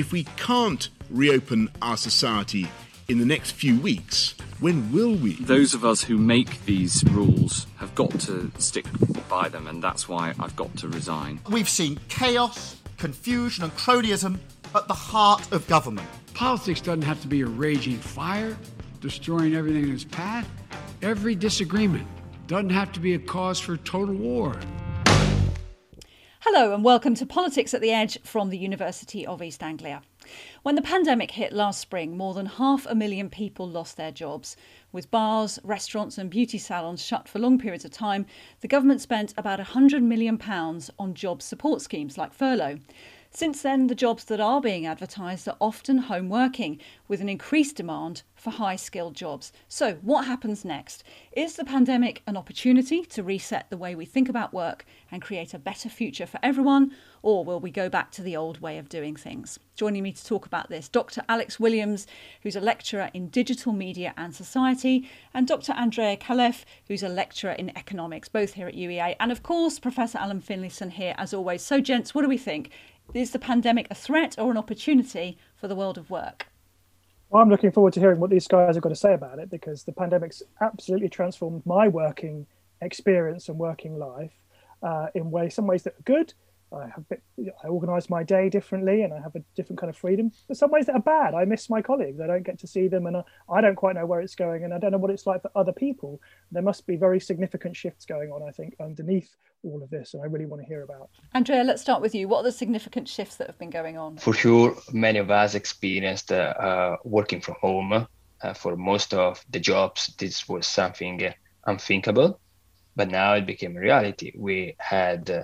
If we can't reopen our society in the next few weeks, when will we? Those of us who make these rules have got to stick by them, and that's why I've got to resign. We've seen chaos, confusion, and cronyism at the heart of government. Politics doesn't have to be a raging fire, destroying everything in its path. Every disagreement doesn't have to be a cause for total war. Hello, and welcome to Politics at the Edge from the University of East Anglia. When the pandemic hit last spring, more than half a million people lost their jobs. With bars, restaurants, and beauty salons shut for long periods of time, the government spent about £100 million on job support schemes like furlough. Since then, the jobs that are being advertised are often home working, with an increased demand for high skilled jobs. So, what happens next? Is the pandemic an opportunity to reset the way we think about work and create a better future for everyone, or will we go back to the old way of doing things? Joining me to talk about this, Dr. Alex Williams, who's a lecturer in digital media and society, and Dr. Andrea Calef, who's a lecturer in economics, both here at UEA, and of course, Professor Alan Finlayson here as always. So, gents, what do we think? Is the pandemic a threat or an opportunity for the world of work? Well, I'm looking forward to hearing what these guys have got to say about it because the pandemic's absolutely transformed my working experience and working life uh, in ways, some ways that are good, I have bit, I organise my day differently and I have a different kind of freedom. But some ways that are bad. I miss my colleagues. I don't get to see them, and I, I don't quite know where it's going, and I don't know what it's like for other people. There must be very significant shifts going on, I think, underneath all of this, and I really want to hear about. Andrea, let's start with you. What are the significant shifts that have been going on? For sure, many of us experienced uh, uh, working from home. Uh, for most of the jobs, this was something unthinkable, but now it became a reality. We had uh,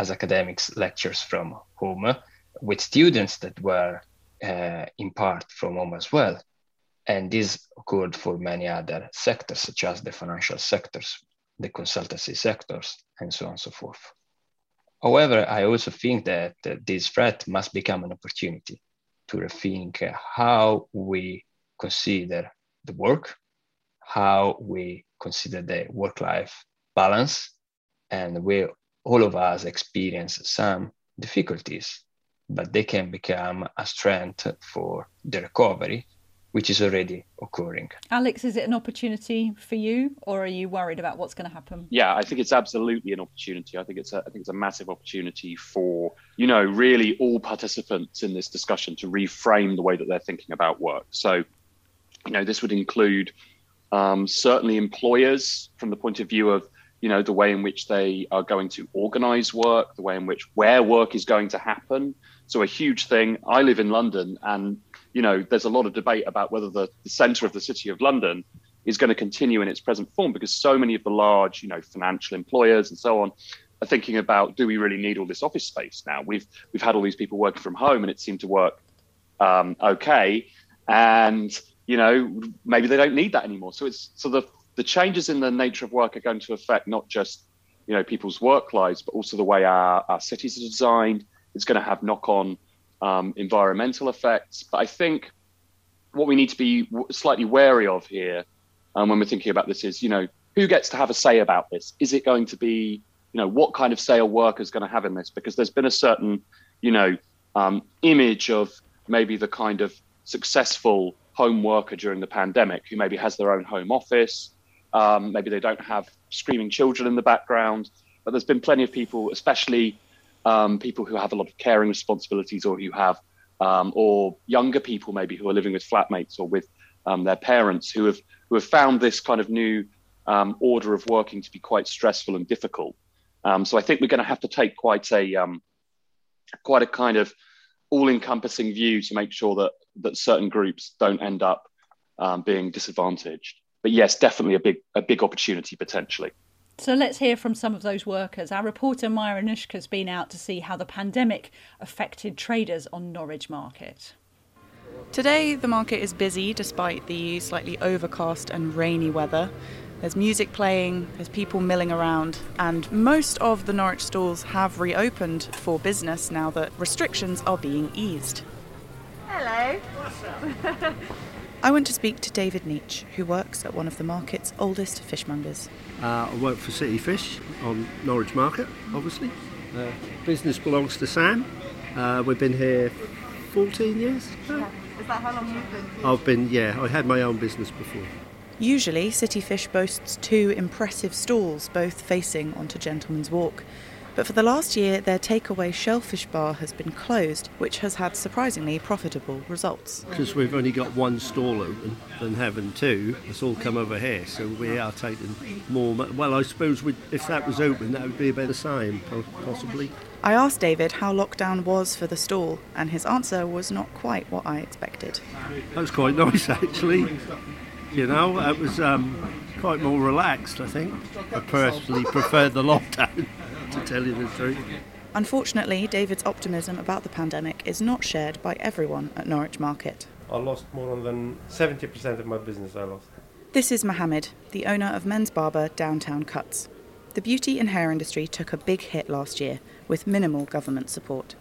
as academics lectures from home with students that were uh, in part from home as well. And this occurred for many other sectors, such as the financial sectors, the consultancy sectors, and so on and so forth. However, I also think that uh, this threat must become an opportunity to rethink uh, how we consider the work, how we consider the work life balance, and we all of us experience some difficulties, but they can become a strength for the recovery, which is already occurring. Alex, is it an opportunity for you, or are you worried about what's going to happen? Yeah, I think it's absolutely an opportunity. I think it's a, I think it's a massive opportunity for you know really all participants in this discussion to reframe the way that they're thinking about work. So, you know, this would include um, certainly employers from the point of view of you know the way in which they are going to organize work the way in which where work is going to happen. So a huge thing. I live in london and you know there's a lot of debate about whether the, the center of the city of london is going to continue in its present form because so many of the large you know financial employers and so on are thinking about do we really need all this office space now? We've we've had all these people working from home and it seemed to work um, okay. And you know maybe they don't need that anymore. So it's so the the changes in the nature of work are going to affect not just you know people's work lives, but also the way our, our cities are designed. It's going to have knock-on um, environmental effects. But I think what we need to be slightly wary of here um, when we're thinking about this is, you know, who gets to have a say about this? Is it going to be, you know, what kind of say a worker is going to have in this? Because there's been a certain, you know, um, image of maybe the kind of successful home worker during the pandemic who maybe has their own home office, um, maybe they don't have screaming children in the background, but there's been plenty of people, especially um, people who have a lot of caring responsibilities or who have, um, or younger people maybe who are living with flatmates or with um, their parents who have who have found this kind of new um, order of working to be quite stressful and difficult. Um, so I think we're going to have to take quite a quite a kind of all-encompassing view to make sure that that certain groups don't end up being disadvantaged but yes, definitely a big a big opportunity potentially. So let's hear from some of those workers. Our reporter Myra Anushka has been out to see how the pandemic affected traders on Norwich Market. Today, the market is busy despite the slightly overcast and rainy weather. There's music playing, there's people milling around, and most of the Norwich stalls have reopened for business now that restrictions are being eased. Hello. I went to speak to David Neach, who works at one of the market's oldest fishmongers. Uh, I work for City Fish on Norwich Market, obviously. Uh, business belongs to Sam. Uh, we've been here 14 years. Yeah. Is that how long you've been? I've been, yeah, I had my own business before. Usually, City Fish boasts two impressive stalls, both facing onto Gentleman's Walk. But for the last year, their takeaway shellfish bar has been closed, which has had surprisingly profitable results. Because we've only got one stall open than having two, it's all come over here, so we are taking more. Well, I suppose if that was open, that would be about the same, possibly. I asked David how lockdown was for the stall, and his answer was not quite what I expected. That was quite nice, actually. You know, it was um, quite more relaxed, I think. I personally preferred the lockdown, tell you the truth. Unfortunately, David's optimism about the pandemic is not shared by everyone at Norwich Market. I lost more than 70% of my business I lost. This is Mohammed, the owner of Men's Barber Downtown Cuts. The beauty and hair industry took a big hit last year with minimal government support.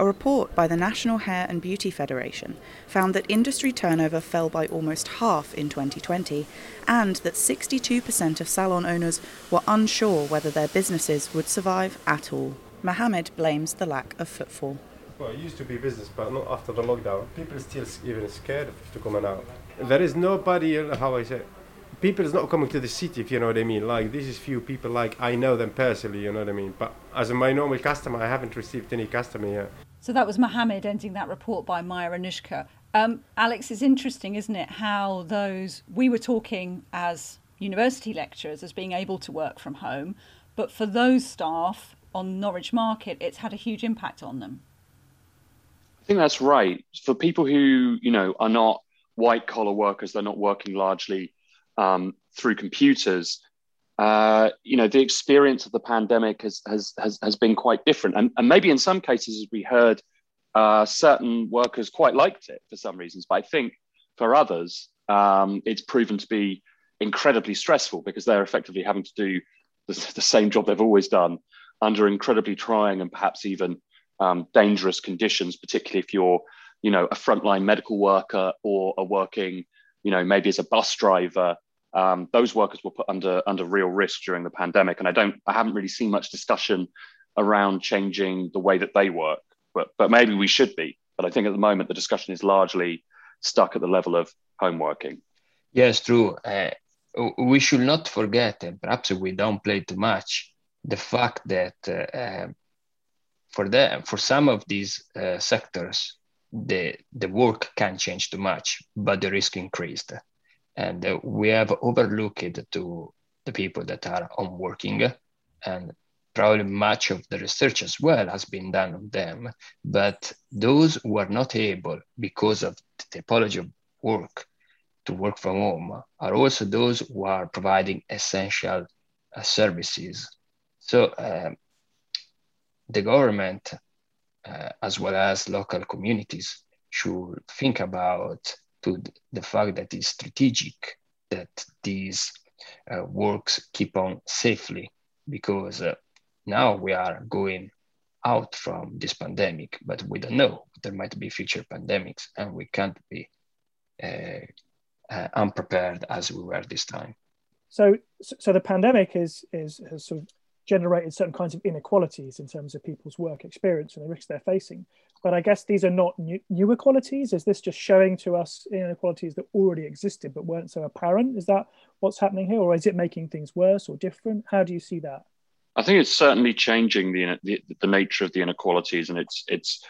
A report by the National Hair and Beauty Federation found that industry turnover fell by almost half in 2020 and that 62% of salon owners were unsure whether their businesses would survive at all. Mohammed blames the lack of footfall. Well, it used to be business, but not after the lockdown. People are still even scared to come out. There is nobody, uh, how I say, people is not coming to the city, if you know what I mean. Like, this is few people, like, I know them personally, you know what I mean. But as a my normal customer, I haven't received any customer yet. So that was Mohammed ending that report by Maya Anushka. Um, Alex, it's interesting, isn't it, how those we were talking as university lecturers as being able to work from home, but for those staff on Norwich Market, it's had a huge impact on them. I think that's right. For people who you know are not white collar workers, they're not working largely um, through computers. Uh, you know, the experience of the pandemic has has has, has been quite different, and, and maybe in some cases, as we heard, uh, certain workers quite liked it for some reasons. But I think for others, um, it's proven to be incredibly stressful because they're effectively having to do the, the same job they've always done under incredibly trying and perhaps even um, dangerous conditions, particularly if you're, you know, a frontline medical worker or are working, you know, maybe as a bus driver um, those workers were put under under real risk during the pandemic. And I don't, I haven't really seen much discussion around changing the way that they work, but but maybe we should be. But I think at the moment the discussion is largely stuck at the level of home working. Yes, true. Uh, we should not forget, and perhaps we don't play too much, the fact that uh, um, for them, for some of these uh, sectors, the the work can change too much, but the risk increased and uh, we have overlooked to the people that are home working and probably much of the research as well has been done on them. But those who are not able because of the typology of work to work from home are also those who are providing essential uh, services. So um, the government uh, as well as local communities should think about to the fact that it's strategic that these uh, works keep on safely because uh, now we are going out from this pandemic, but we don't know. There might be future pandemics, and we can't be uh, uh unprepared as we were this time. So, so the pandemic is is has sort of generated certain kinds of inequalities in terms of people's work experience and the risks they're facing. But I guess these are not new, new equalities. Is this just showing to us inequalities that already existed but weren't so apparent? Is that what's happening here, or is it making things worse or different? How do you see that? I think it's certainly changing the, the, the nature of the inequalities, and it's it's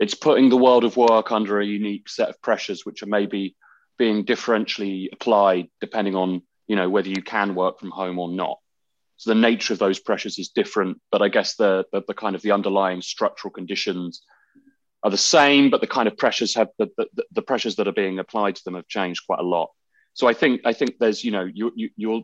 it's putting the world of work under a unique set of pressures, which are maybe being differentially applied depending on you know whether you can work from home or not. So the nature of those pressures is different, but I guess the, the, the kind of the underlying structural conditions are the same, but the kind of pressures have the, the, the, pressures that are being applied to them have changed quite a lot. So I think I think there's you know you, you you're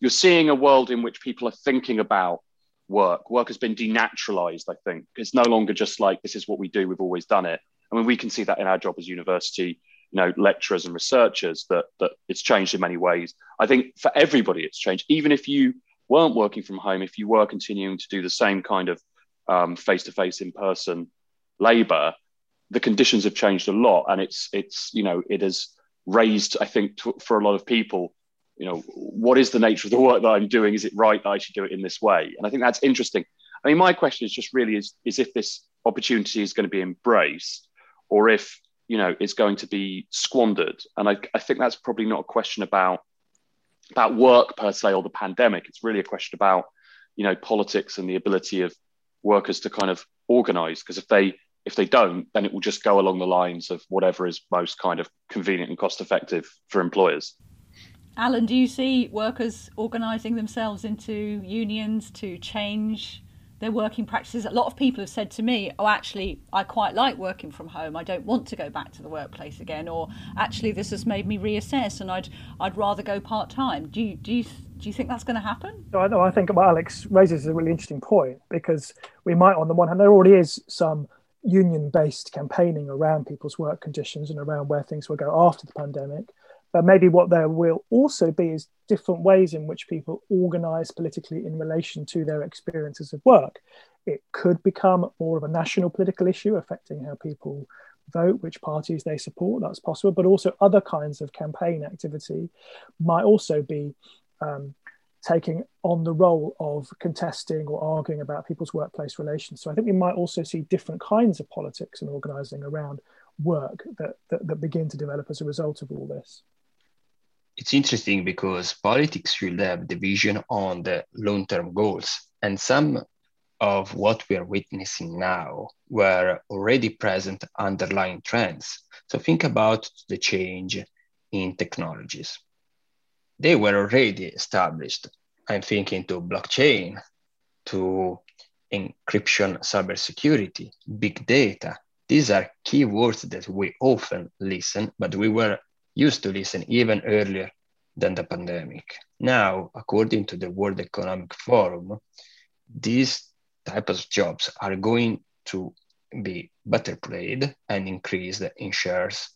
you're seeing a world in which people are thinking about work. Work has been denaturalized. I think it's no longer just like this is what we do. We've always done it. I mean, we can see that in our job as university, you know, lecturers and researchers that that it's changed in many ways. I think for everybody it's changed. Even if you weren't working from home, if you were continuing to do the same kind of um, face to face in person labor, the conditions have changed a lot, and it's it's you know it has raised I think for a lot of people, you know, what is the nature of the work that I'm doing? Is it right that I should do it in this way? And I think that's interesting. I mean, my question is just really is is if this opportunity is going to be embraced, or if you know it's going to be squandered. And I, I think that's probably not a question about about work per se or the pandemic. It's really a question about you know politics and the ability of workers to kind of organize because if they if they don't then it will just go along the lines of whatever is most kind of convenient and cost effective for employers alan do you see workers organizing themselves into unions to change their working practices a lot of people have said to me oh actually i quite like working from home i don't want to go back to the workplace again or actually this has made me reassess and i'd i'd rather go part-time do you do you do you think that's going to happen? No, I, know, I think what Alex raises is a really interesting point because we might, on the one hand, there already is some union based campaigning around people's work conditions and around where things will go after the pandemic. But maybe what there will also be is different ways in which people organize politically in relation to their experiences of work. It could become more of a national political issue affecting how people vote, which parties they support. That's possible. But also, other kinds of campaign activity might also be um, taking on the role of contesting or arguing about people's workplace relations. So I think we might also see different kinds of politics and organising around work that, that, that begin to develop as a result of all this. It's interesting because politics should have the vision on the long-term goals, and some of what we are witnessing now were already present underlying trends. So think about the change in technologies they were already established. I'm thinking to blockchain, to encryption, cybersecurity, big data. These are keywords that we often listen, but we were used to listen even earlier than the pandemic. Now, according to the World Economic Forum, these types of jobs are going to be better paid and increased in shares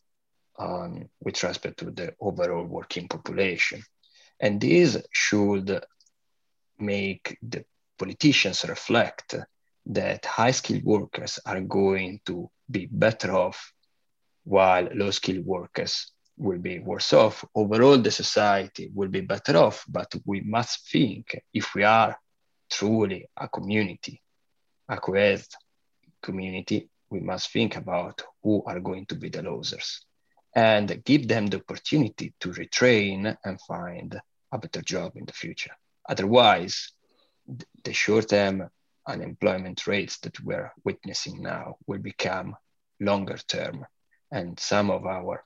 um, with respect to the overall working population. And this should make the politicians reflect that high skilled workers are going to be better off while low skilled workers will be worse off. Overall, the society will be better off, but we must think if we are truly a community, a cohesive community, we must think about who are going to be the losers and give them the opportunity to retrain and find a better job in the future. Otherwise, the short term unemployment rates that we're witnessing now will become longer term, and some of our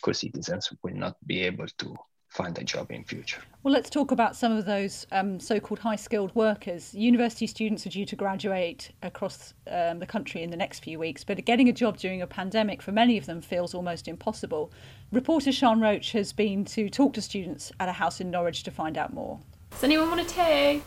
co-citizens will not be able to find a job in future. Well, let's talk about some of those um, so-called high-skilled workers. University students are due to graduate across um, the country in the next few weeks, but getting a job during a pandemic for many of them feels almost impossible. Reporter Sean Roach has been to talk to students at a house in Norwich to find out more. Does anyone want a tea?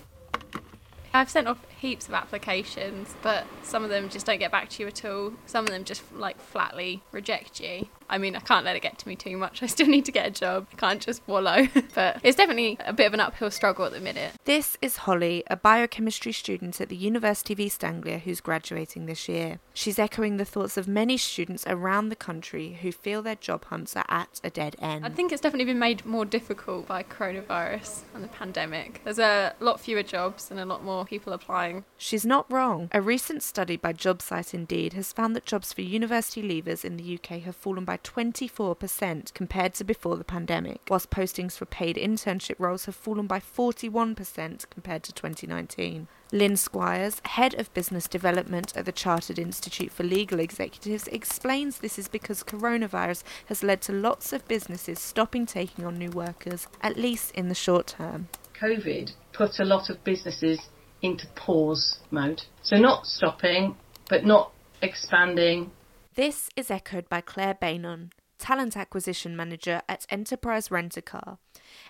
I've sent off heaps of applications, but some of them just don't get back to you at all. Some of them just like flatly reject you. I mean, I can't let it get to me too much. I still need to get a job. I can't just wallow. but it's definitely a bit of an uphill struggle at the minute. This is Holly, a biochemistry student at the University of East Anglia who's graduating this year. She's echoing the thoughts of many students around the country who feel their job hunts are at a dead end. I think it's definitely been made more difficult by coronavirus and the pandemic. There's a lot fewer jobs and a lot more people applying. She's not wrong. A recent study by JobSite Indeed has found that jobs for university leavers in the UK have fallen by 24% compared to before the pandemic, whilst postings for paid internship roles have fallen by 41% compared to 2019. Lynn Squires, head of business development at the Chartered Institute for Legal Executives, explains this is because coronavirus has led to lots of businesses stopping taking on new workers, at least in the short term. COVID put a lot of businesses into pause mode. So, not stopping, but not expanding, this is echoed by Claire Bainon, Talent Acquisition Manager at Enterprise Rent a Car.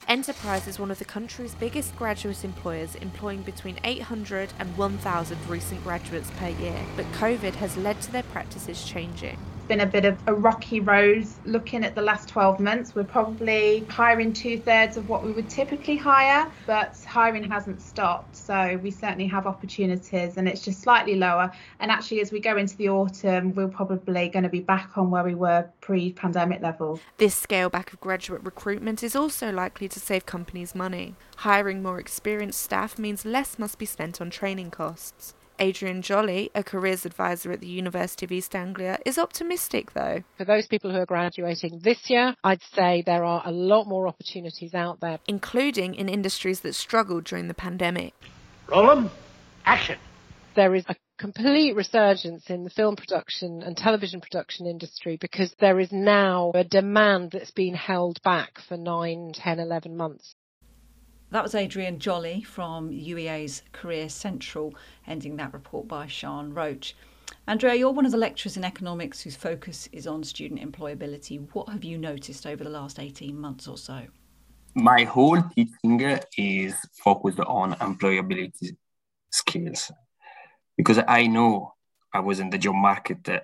Enterprise is one of the country's biggest graduate employers, employing between 800 and 1,000 recent graduates per year, but COVID has led to their practices changing been a bit of a rocky road looking at the last 12 months. We're probably hiring two thirds of what we would typically hire, but hiring hasn't stopped. So we certainly have opportunities and it's just slightly lower. And actually, as we go into the autumn, we're probably going to be back on where we were pre pandemic levels. This scale back of graduate recruitment is also likely to save companies money. Hiring more experienced staff means less must be spent on training costs. Adrian Jolly, a careers advisor at the University of East Anglia, is optimistic though. For those people who are graduating this year, I'd say there are a lot more opportunities out there, including in industries that struggled during the pandemic. Roland, action. There is a complete resurgence in the film production and television production industry because there is now a demand that's been held back for 9, 10, 11 months. That was Adrian Jolly from UEA's Career Central, ending that report by Sean Roach. Andrea, you're one of the lecturers in economics whose focus is on student employability. What have you noticed over the last 18 months or so? My whole teaching is focused on employability skills because I know I was in the job market uh,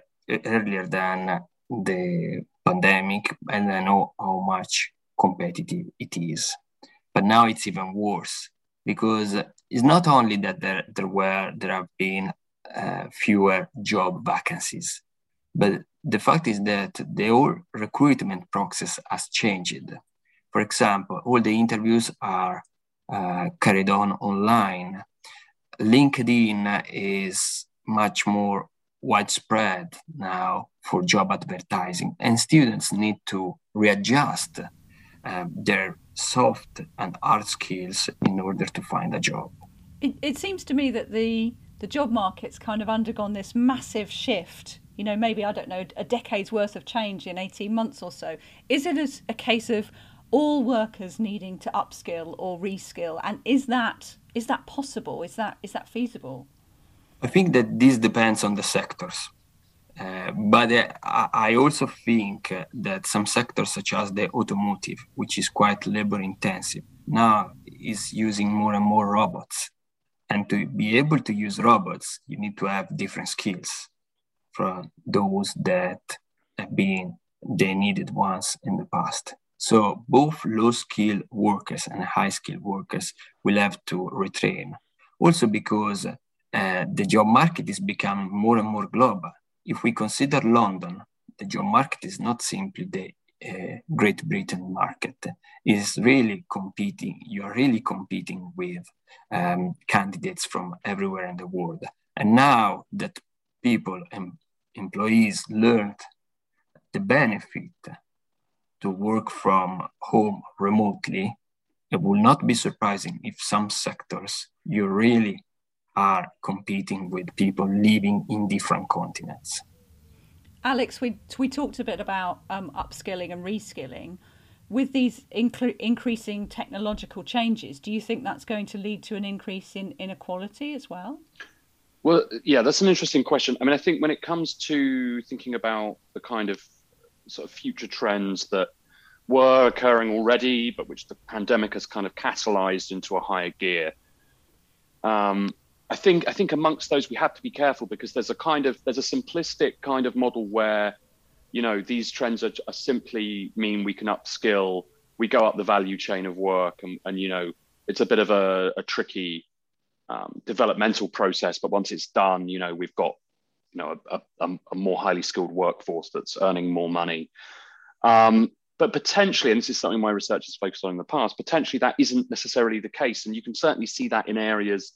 earlier than the pandemic and I know how much competitive it is. But now it's even worse because it's not only that there, there were there have been uh, fewer job vacancies, but the fact is that the whole recruitment process has changed. For example, all the interviews are uh, carried on online. LinkedIn is much more widespread now for job advertising, and students need to readjust um, their soft and hard skills in order to find a job. It, it seems to me that the the job market's kind of undergone this massive shift. You know, maybe I don't know a decade's worth of change in eighteen months or so. Is it a, a case of all workers needing to upskill or reskill, and is that is that possible? Is that is that feasible? I think that this depends on the sectors. Uh, but uh, I also think that some sectors, such as the automotive, which is quite labor intensive, now is using more and more robots. And to be able to use robots, you need to have different skills from those that have been the needed ones in the past. So both low skilled workers and high skilled workers will have to retrain. Also because uh, the job market is becoming more and more global if we consider London, the job market is not simply the uh, Great Britain market. Is really competing. You are really competing with um, candidates from everywhere in the world. And now that people and employees learned the benefit to work from home remotely, it will not be surprising if some sectors you really are competing with people living in different continents. Alex, we we talked a bit about um, upskilling and reskilling. With these inc- increasing technological changes, do you think that's going to lead to an increase in inequality as well? Well, yeah, that's an interesting question. I mean, I think when it comes to thinking about the kind of sort of future trends that were occurring already, but which the pandemic has kind of catalyzed into a higher gear, um, I think I think amongst those we have to be careful because there's a kind of there's a simplistic kind of model where you know these trends are, are simply mean we can upskill we go up the value chain of work and, and you know it's a bit of a, a tricky um, developmental process but once it's done you know we've got you know a, a, a more highly skilled workforce that's earning more money. Um, but potentially and this is something my research has focused on in the past potentially that isn't necessarily the case and you can certainly see that in areas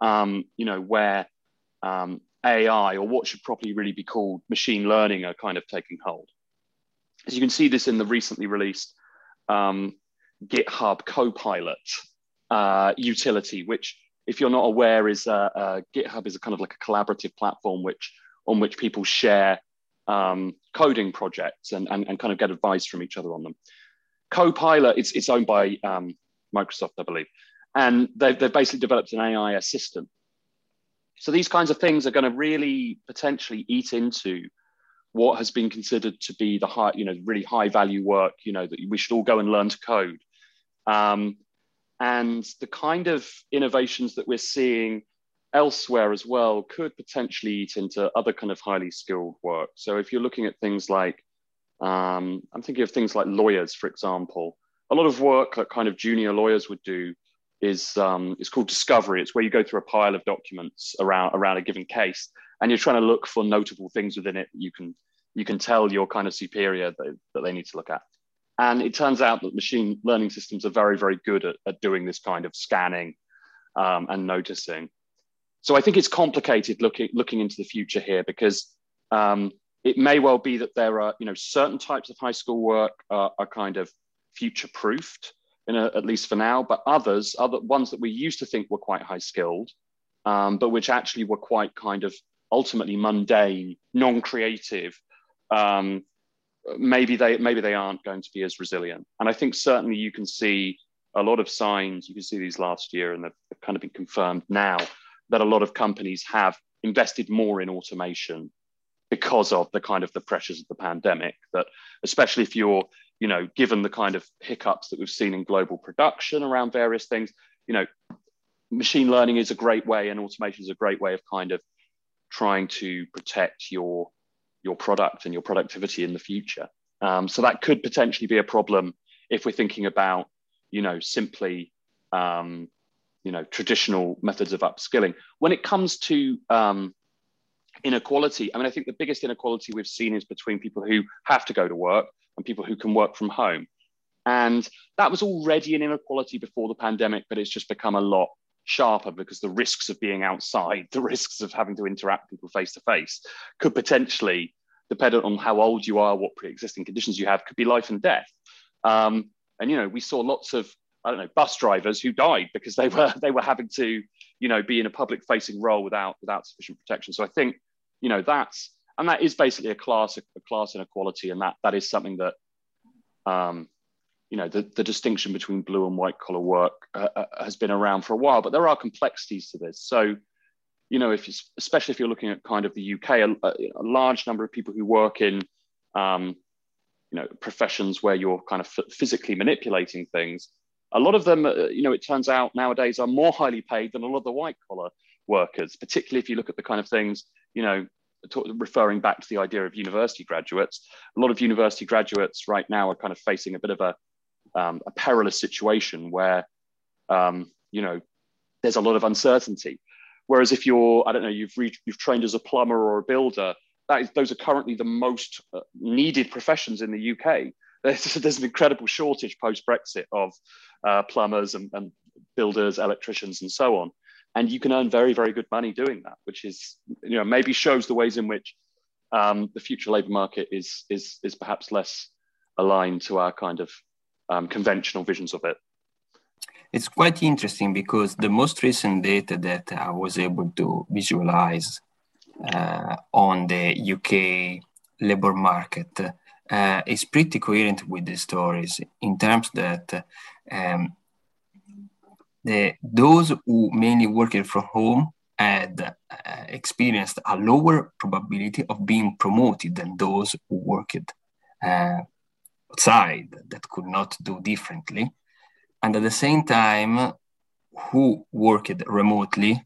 um, you know, where um, AI or what should properly really be called machine learning are kind of taking hold. As you can see this in the recently released um, GitHub Copilot uh, utility, which if you're not aware is GitHub is a kind of like a collaborative platform which on which people share um, coding projects and, and, and kind of get advice from each other on them. Copilot, it's, it's owned by um, Microsoft, I believe and they've, they've basically developed an AI assistant. So these kinds of things are going to really potentially eat into what has been considered to be the high, you know, really high value work, you know, that we should all go and learn to code. Um, and the kind of innovations that we're seeing elsewhere as well could potentially eat into other kind of highly skilled work. So if you're looking at things like, um, I'm thinking of things like lawyers, for example, a lot of work that kind of junior lawyers would do is um, it's called discovery. It's where you go through a pile of documents around around a given case, and you're trying to look for notable things within it. You can you can tell your kind of superior that, that they need to look at. And it turns out that machine learning systems are very very good at, at doing this kind of scanning um, and noticing. so I think it's complicated looking looking into the future here because um, it may well be that there are you know certain types of high school work are, are kind of future proofed at least for now, but others, other ones that we used to think were quite high skilled, um, but which actually were quite kind of ultimately mundane, non-creative. Um, maybe they maybe they aren't going to be as resilient. And I think certainly you can see a lot of signs. You can see these last year, and they've kind of been confirmed now that a lot of companies have invested more in automation because of the kind of the pressures of the pandemic. That especially if you're you know, given the kind of hiccups that we've seen in global production around various things, you know, machine learning is a great way and automation is a great way of kind of trying to protect your your product and your productivity in the future. Um, so that could potentially be a problem if we're thinking about, you know, simply, um, you know, traditional methods of upskilling. When it comes to um, inequality, I mean, I think the biggest inequality we've seen is between people who have to go to work and people who can work from home. And that was already an inequality before the pandemic, but it's just become a lot sharper because the risks of being outside, the risks of having to interact with people face to face could potentially, dependent on how old you are, what pre-existing conditions you have, could be life and death. Um, and you know, we saw lots of I don't know bus drivers who died because they were they were having to you know be in a public facing role without without sufficient protection. So I think you know that's and that is basically a class a class inequality, and that that is something that um, you know the, the distinction between blue and white collar work uh, uh, has been around for a while, but there are complexities to this. So you know, if you, especially if you're looking at kind of the UK, a, a large number of people who work in um, you know professions where you're kind of physically manipulating things a lot of them uh, you know it turns out nowadays are more highly paid than a lot of the white collar workers particularly if you look at the kind of things you know referring back to the idea of university graduates, a lot of university graduates right now are kind of facing a bit of a, um, a perilous situation where, um, you know, there's a lot of uncertainty. Whereas if you're, I don't know, you've reached, you've trained as a plumber or a builder, that is, those are currently the most uh, needed professions in the UK. There's, there's an incredible shortage post Brexit of uh, plumbers and, and builders, electricians, and so on and you can earn very very good money doing that which is you know maybe shows the ways in which um, the future labor market is is is perhaps less aligned to our kind of um, conventional visions of it. It's quite interesting because the most recent data that i was able to visualize uh, on the uk labor market uh, is pretty coherent with the stories in terms that um, the, those who mainly worked from home had uh, experienced a lower probability of being promoted than those who worked uh, outside that could not do differently. And at the same time, who worked remotely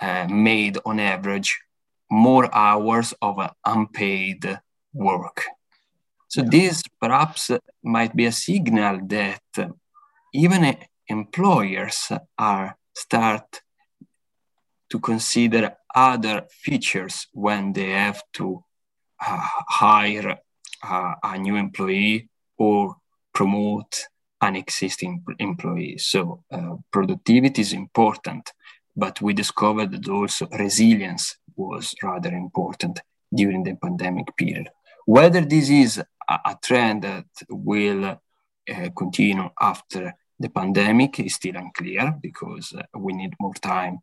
uh, made on average more hours of unpaid work. So this perhaps might be a signal that even employers are start to consider other features when they have to uh, hire uh, a new employee or promote an existing employee. So uh, productivity is important, but we discovered that also resilience was rather important during the pandemic period. Whether this is a, a trend that will uh, continue after the pandemic is still unclear because uh, we need more time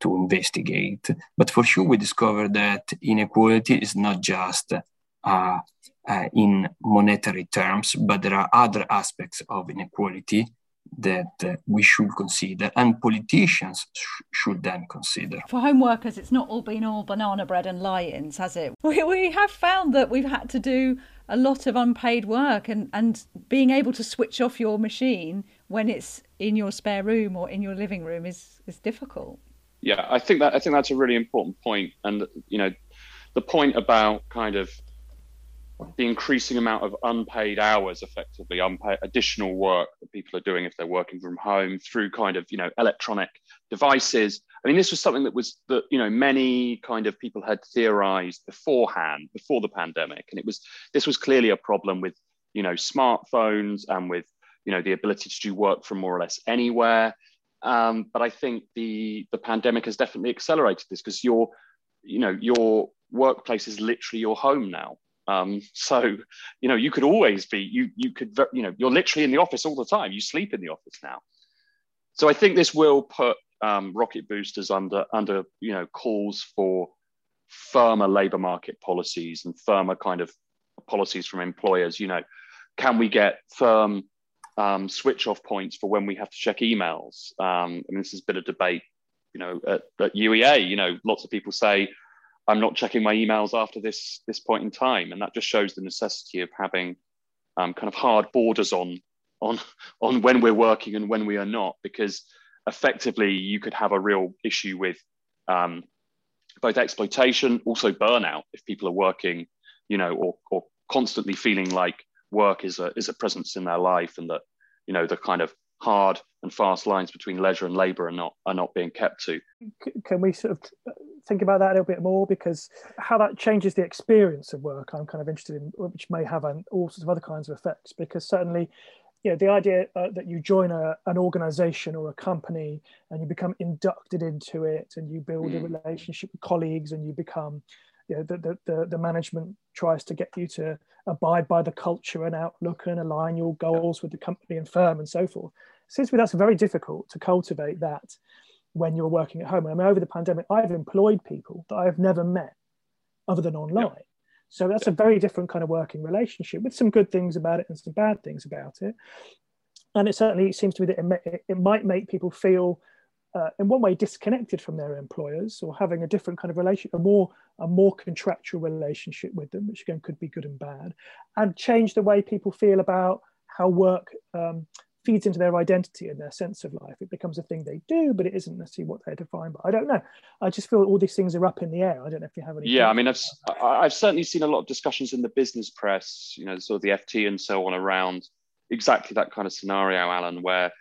to investigate. But for sure, we discovered that inequality is not just uh, uh, in monetary terms, but there are other aspects of inequality that uh, we should consider and politicians sh- should then consider. For home workers, it's not all been all banana bread and lions, has it? We, we have found that we've had to do a lot of unpaid work and, and being able to switch off your machine when it's in your spare room or in your living room is is difficult. Yeah, I think that I think that's a really important point, and you know, the point about kind of the increasing amount of unpaid hours, effectively unpaid additional work that people are doing if they're working from home through kind of you know electronic devices. I mean, this was something that was that you know many kind of people had theorized beforehand, before the pandemic, and it was this was clearly a problem with you know smartphones and with you know the ability to do work from more or less anywhere Um, but I think the the pandemic has definitely accelerated this because your, you know, your workplace is literally your home now. Um, so, you know, you could always be, you you could, you know, you're literally in the office all the time. You sleep in the office now. So I think this will put um, rocket boosters under under you know calls for firmer labour market policies and firmer kind of policies from employers. You know, can we get firm um, switch off points for when we have to check emails? Um, I mean, this has been a debate, you know, at, at UEA. You know, lots of people say, "I'm not checking my emails after this this point in time," and that just shows the necessity of having um, kind of hard borders on on on when we're working and when we are not, because effectively you could have a real issue with um, both exploitation, also burnout if people are working, you know, or, or constantly feeling like work is a is a presence in their life and that you know the kind of hard and fast lines between leisure and labor are not are not being kept to. Can we sort of think about that a little bit more because how that changes the experience of work I'm kind of interested in which may have an, all sorts of other kinds of effects because certainly you know the idea uh, that you join a, an organization or a company and you become inducted into it and you build mm. a relationship with colleagues and you become you know the, the, the, management tries to get you to abide by the culture and outlook and align your goals with the company and firm and so forth seems to me that's very difficult to cultivate that when you're working at home. I mean, over the pandemic, I've employed people that I've never met other than online. Yeah. So that's a very different kind of working relationship with some good things about it and some bad things about it. And it certainly seems to me that it, may, it might make people feel, uh, in one way, disconnected from their employers or having a different kind of relationship, a more a more contractual relationship with them, which again could be good and bad, and change the way people feel about how work um, feeds into their identity and their sense of life. It becomes a thing they do, but it isn't necessarily what they're defined by. I don't know. I just feel all these things are up in the air. I don't know if you have any. Yeah, I mean, I've I've certainly seen a lot of discussions in the business press, you know, sort of the FT and so on around exactly that kind of scenario, Alan, where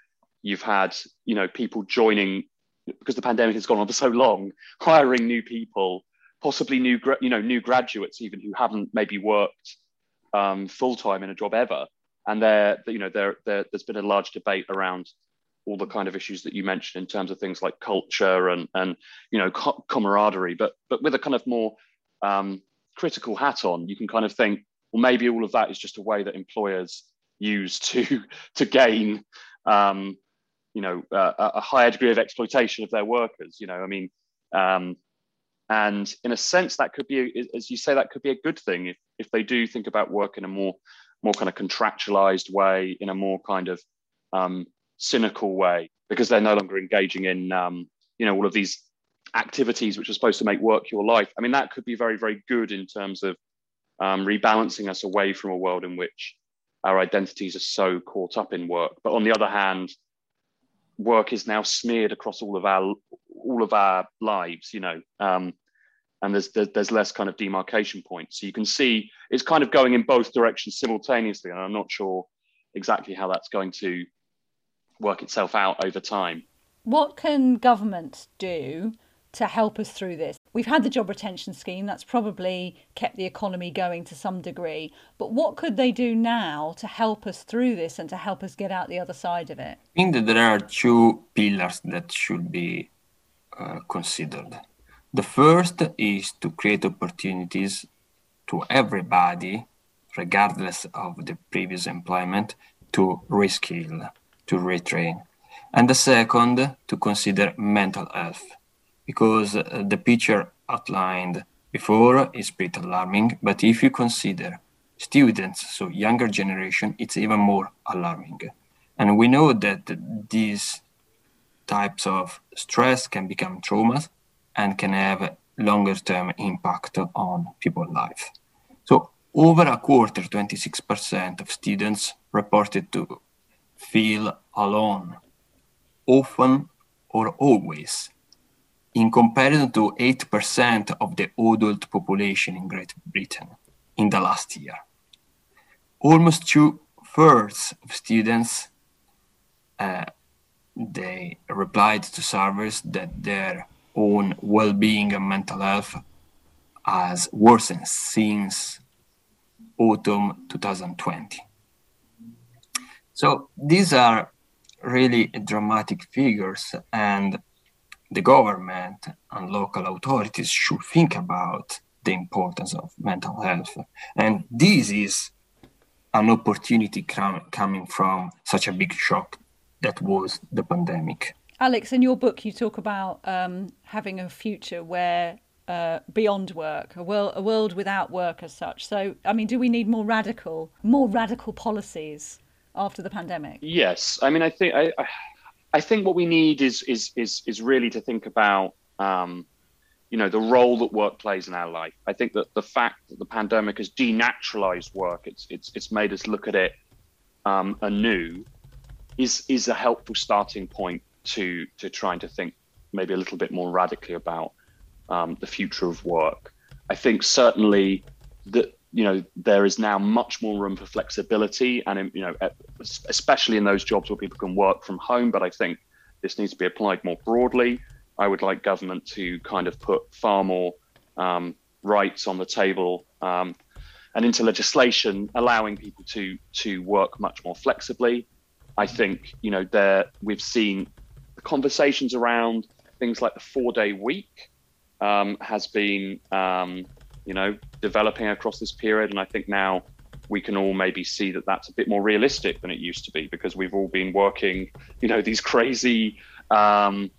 you've had you know people joining because the pandemic has gone on for so long, hiring new people, possibly new you know new graduates even who haven't maybe worked um, full time in a job ever. And there you know there, there there's been a large debate around all the kind of issues that you mentioned in terms of things like culture and and you know camaraderie. But but with a kind of more um, critical hat on you can kind of think well maybe all of that is just a way that employers use to to gain um, you know uh, a higher degree of exploitation of their workers you know i mean um, and in a sense that could be as you say that could be a good thing if if they do think about work in a more more kind of contractualized way, in a more kind of um, cynical way, because they're no longer engaging in um, you know all of these activities which are supposed to make work your life. I mean, that could be very very good in terms of um, rebalancing us away from a world in which our identities are so caught up in work. But on the other hand, work is now smeared across all of our all of our lives. You know, um, and there's, there's less kind of demarcation points. So you can see it's kind of going in both directions simultaneously, and I'm not sure exactly how that's going to work itself out over time. What can government do to help us through this? We've had the job retention scheme that's probably kept the economy going to some degree, but what could they do now to help us through this and to help us get out the other side of it? I think that there are two pillars that should be uh, considered. The first is to create opportunities to everybody, regardless of the previous employment, to reskill, to retrain. And the second, to consider mental health, because uh, the picture outlined before is pretty alarming, but if you consider students, so younger generation, it's even more alarming. And we know that these types of stress can become traumas and can have longer term impact on people's life. So over a quarter, 26% of students reported to feel alone, often or always, in comparison to 8% of the adult population in Great Britain in the last year. Almost two thirds of students uh, they replied to surveys that their own well-being and mental health has worsened since autumn 2020. So these are really dramatic figures, and the government and local authorities should think about the importance of mental health. And this is an opportunity coming from such a big shock that was the pandemic. Alex, in your book, you talk about um, having a future where uh, beyond work, a world, a world without work as such. So, I mean, do we need more radical, more radical policies after the pandemic? Yes, I mean, I think I, I think what we need is is is is really to think about um, you know the role that work plays in our life. I think that the fact that the pandemic has denaturalized work, it's it's it's made us look at it um, anew, is is a helpful starting point to to trying to think maybe a little bit more radically about um, the future of work. I think certainly that you know there is now much more room for flexibility and you know especially in those jobs where people can work from home but i think this needs to be applied more broadly. I would like government to kind of put far more um, rights on the table um, and into legislation allowing people to to work much more flexibly. I think you know there we've seen the conversations around things like the four day week um, has been um, you know, developing across this period. And I think now we can all maybe see that that's a bit more realistic than it used to be because we've all been working, you know, these crazy, um,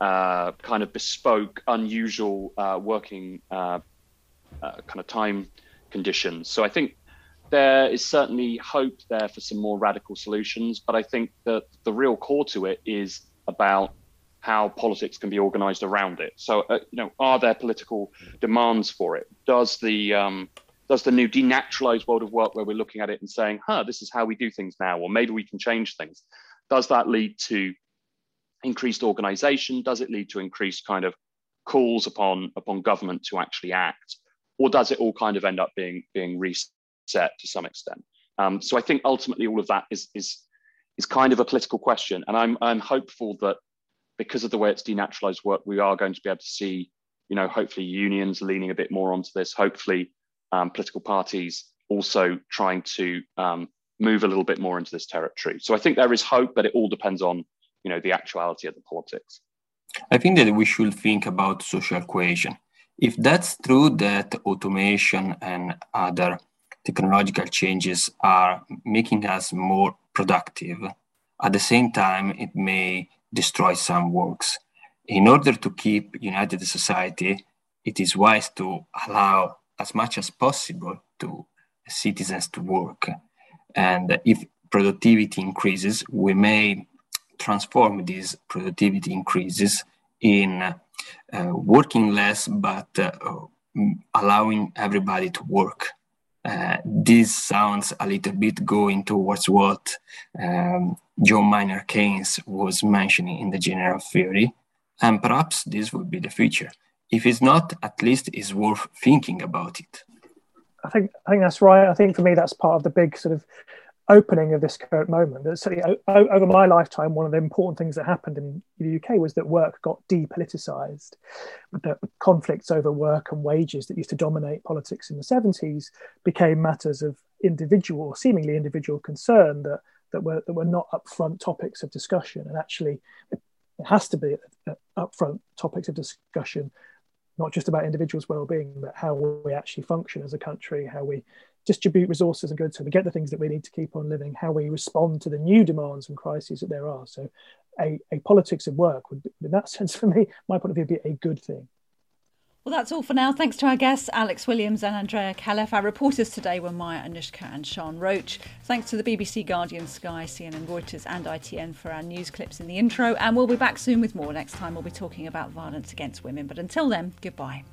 uh, kind of bespoke, unusual uh, working uh, uh kind of time conditions. So I think there is certainly hope there for some more radical solutions. But I think that the real core to it is about how politics can be organized around it. So, uh, you know, are there political demands for it? Does the um, does the new denaturalized world of work, where we're looking at it and saying, "Huh, this is how we do things now," or maybe we can change things, does that lead to increased organization? Does it lead to increased kind of calls upon upon government to actually act, or does it all kind of end up being being reset to some extent? Um, so, I think ultimately all of that is is is kind of a political question, and I'm I'm hopeful that because of the way it's denaturalized work, we are going to be able to see, you know, hopefully unions leaning a bit more onto this, hopefully um, political parties also trying to um, move a little bit more into this territory. So I think there is hope, but it all depends on, you know, the actuality of the politics. I think that we should think about social cohesion. If that's true that automation and other technological changes are making us more productive, at the same time, it may destroy some works. In order to keep united society, it is wise to allow as much as possible to citizens to work. And if productivity increases, we may transform these productivity increases in uh, working less, but uh, allowing everybody to work. Uh, this sounds a little bit going towards what um, John Maynard Keynes was mentioning in the general theory, and perhaps this would be the future. If it's not, at least it's worth thinking about it. I think I think that's right. I think for me that's part of the big sort of opening of this current moment. That certainly over my lifetime, one of the important things that happened in the UK was that work got depoliticized. The conflicts over work and wages that used to dominate politics in the 70s became matters of individual, seemingly individual concern that that were that were not upfront topics of discussion. And actually, it has to be uh, upfront topics of discussion not just about individuals' well-being, but how we actually function as a country, how we distribute resources and goods we get the things that we need to keep on living, how we respond to the new demands and crises that there are. So a, a politics of work would, in that sense, for me, my point of view, be a good thing. Well, that's all for now. Thanks to our guests, Alex Williams and Andrea Calef. Our reporters today were Maya Anushka and Sean Roach. Thanks to the BBC, Guardian, Sky, CNN, Reuters, and ITN for our news clips in the intro. And we'll be back soon with more. Next time, we'll be talking about violence against women. But until then, goodbye.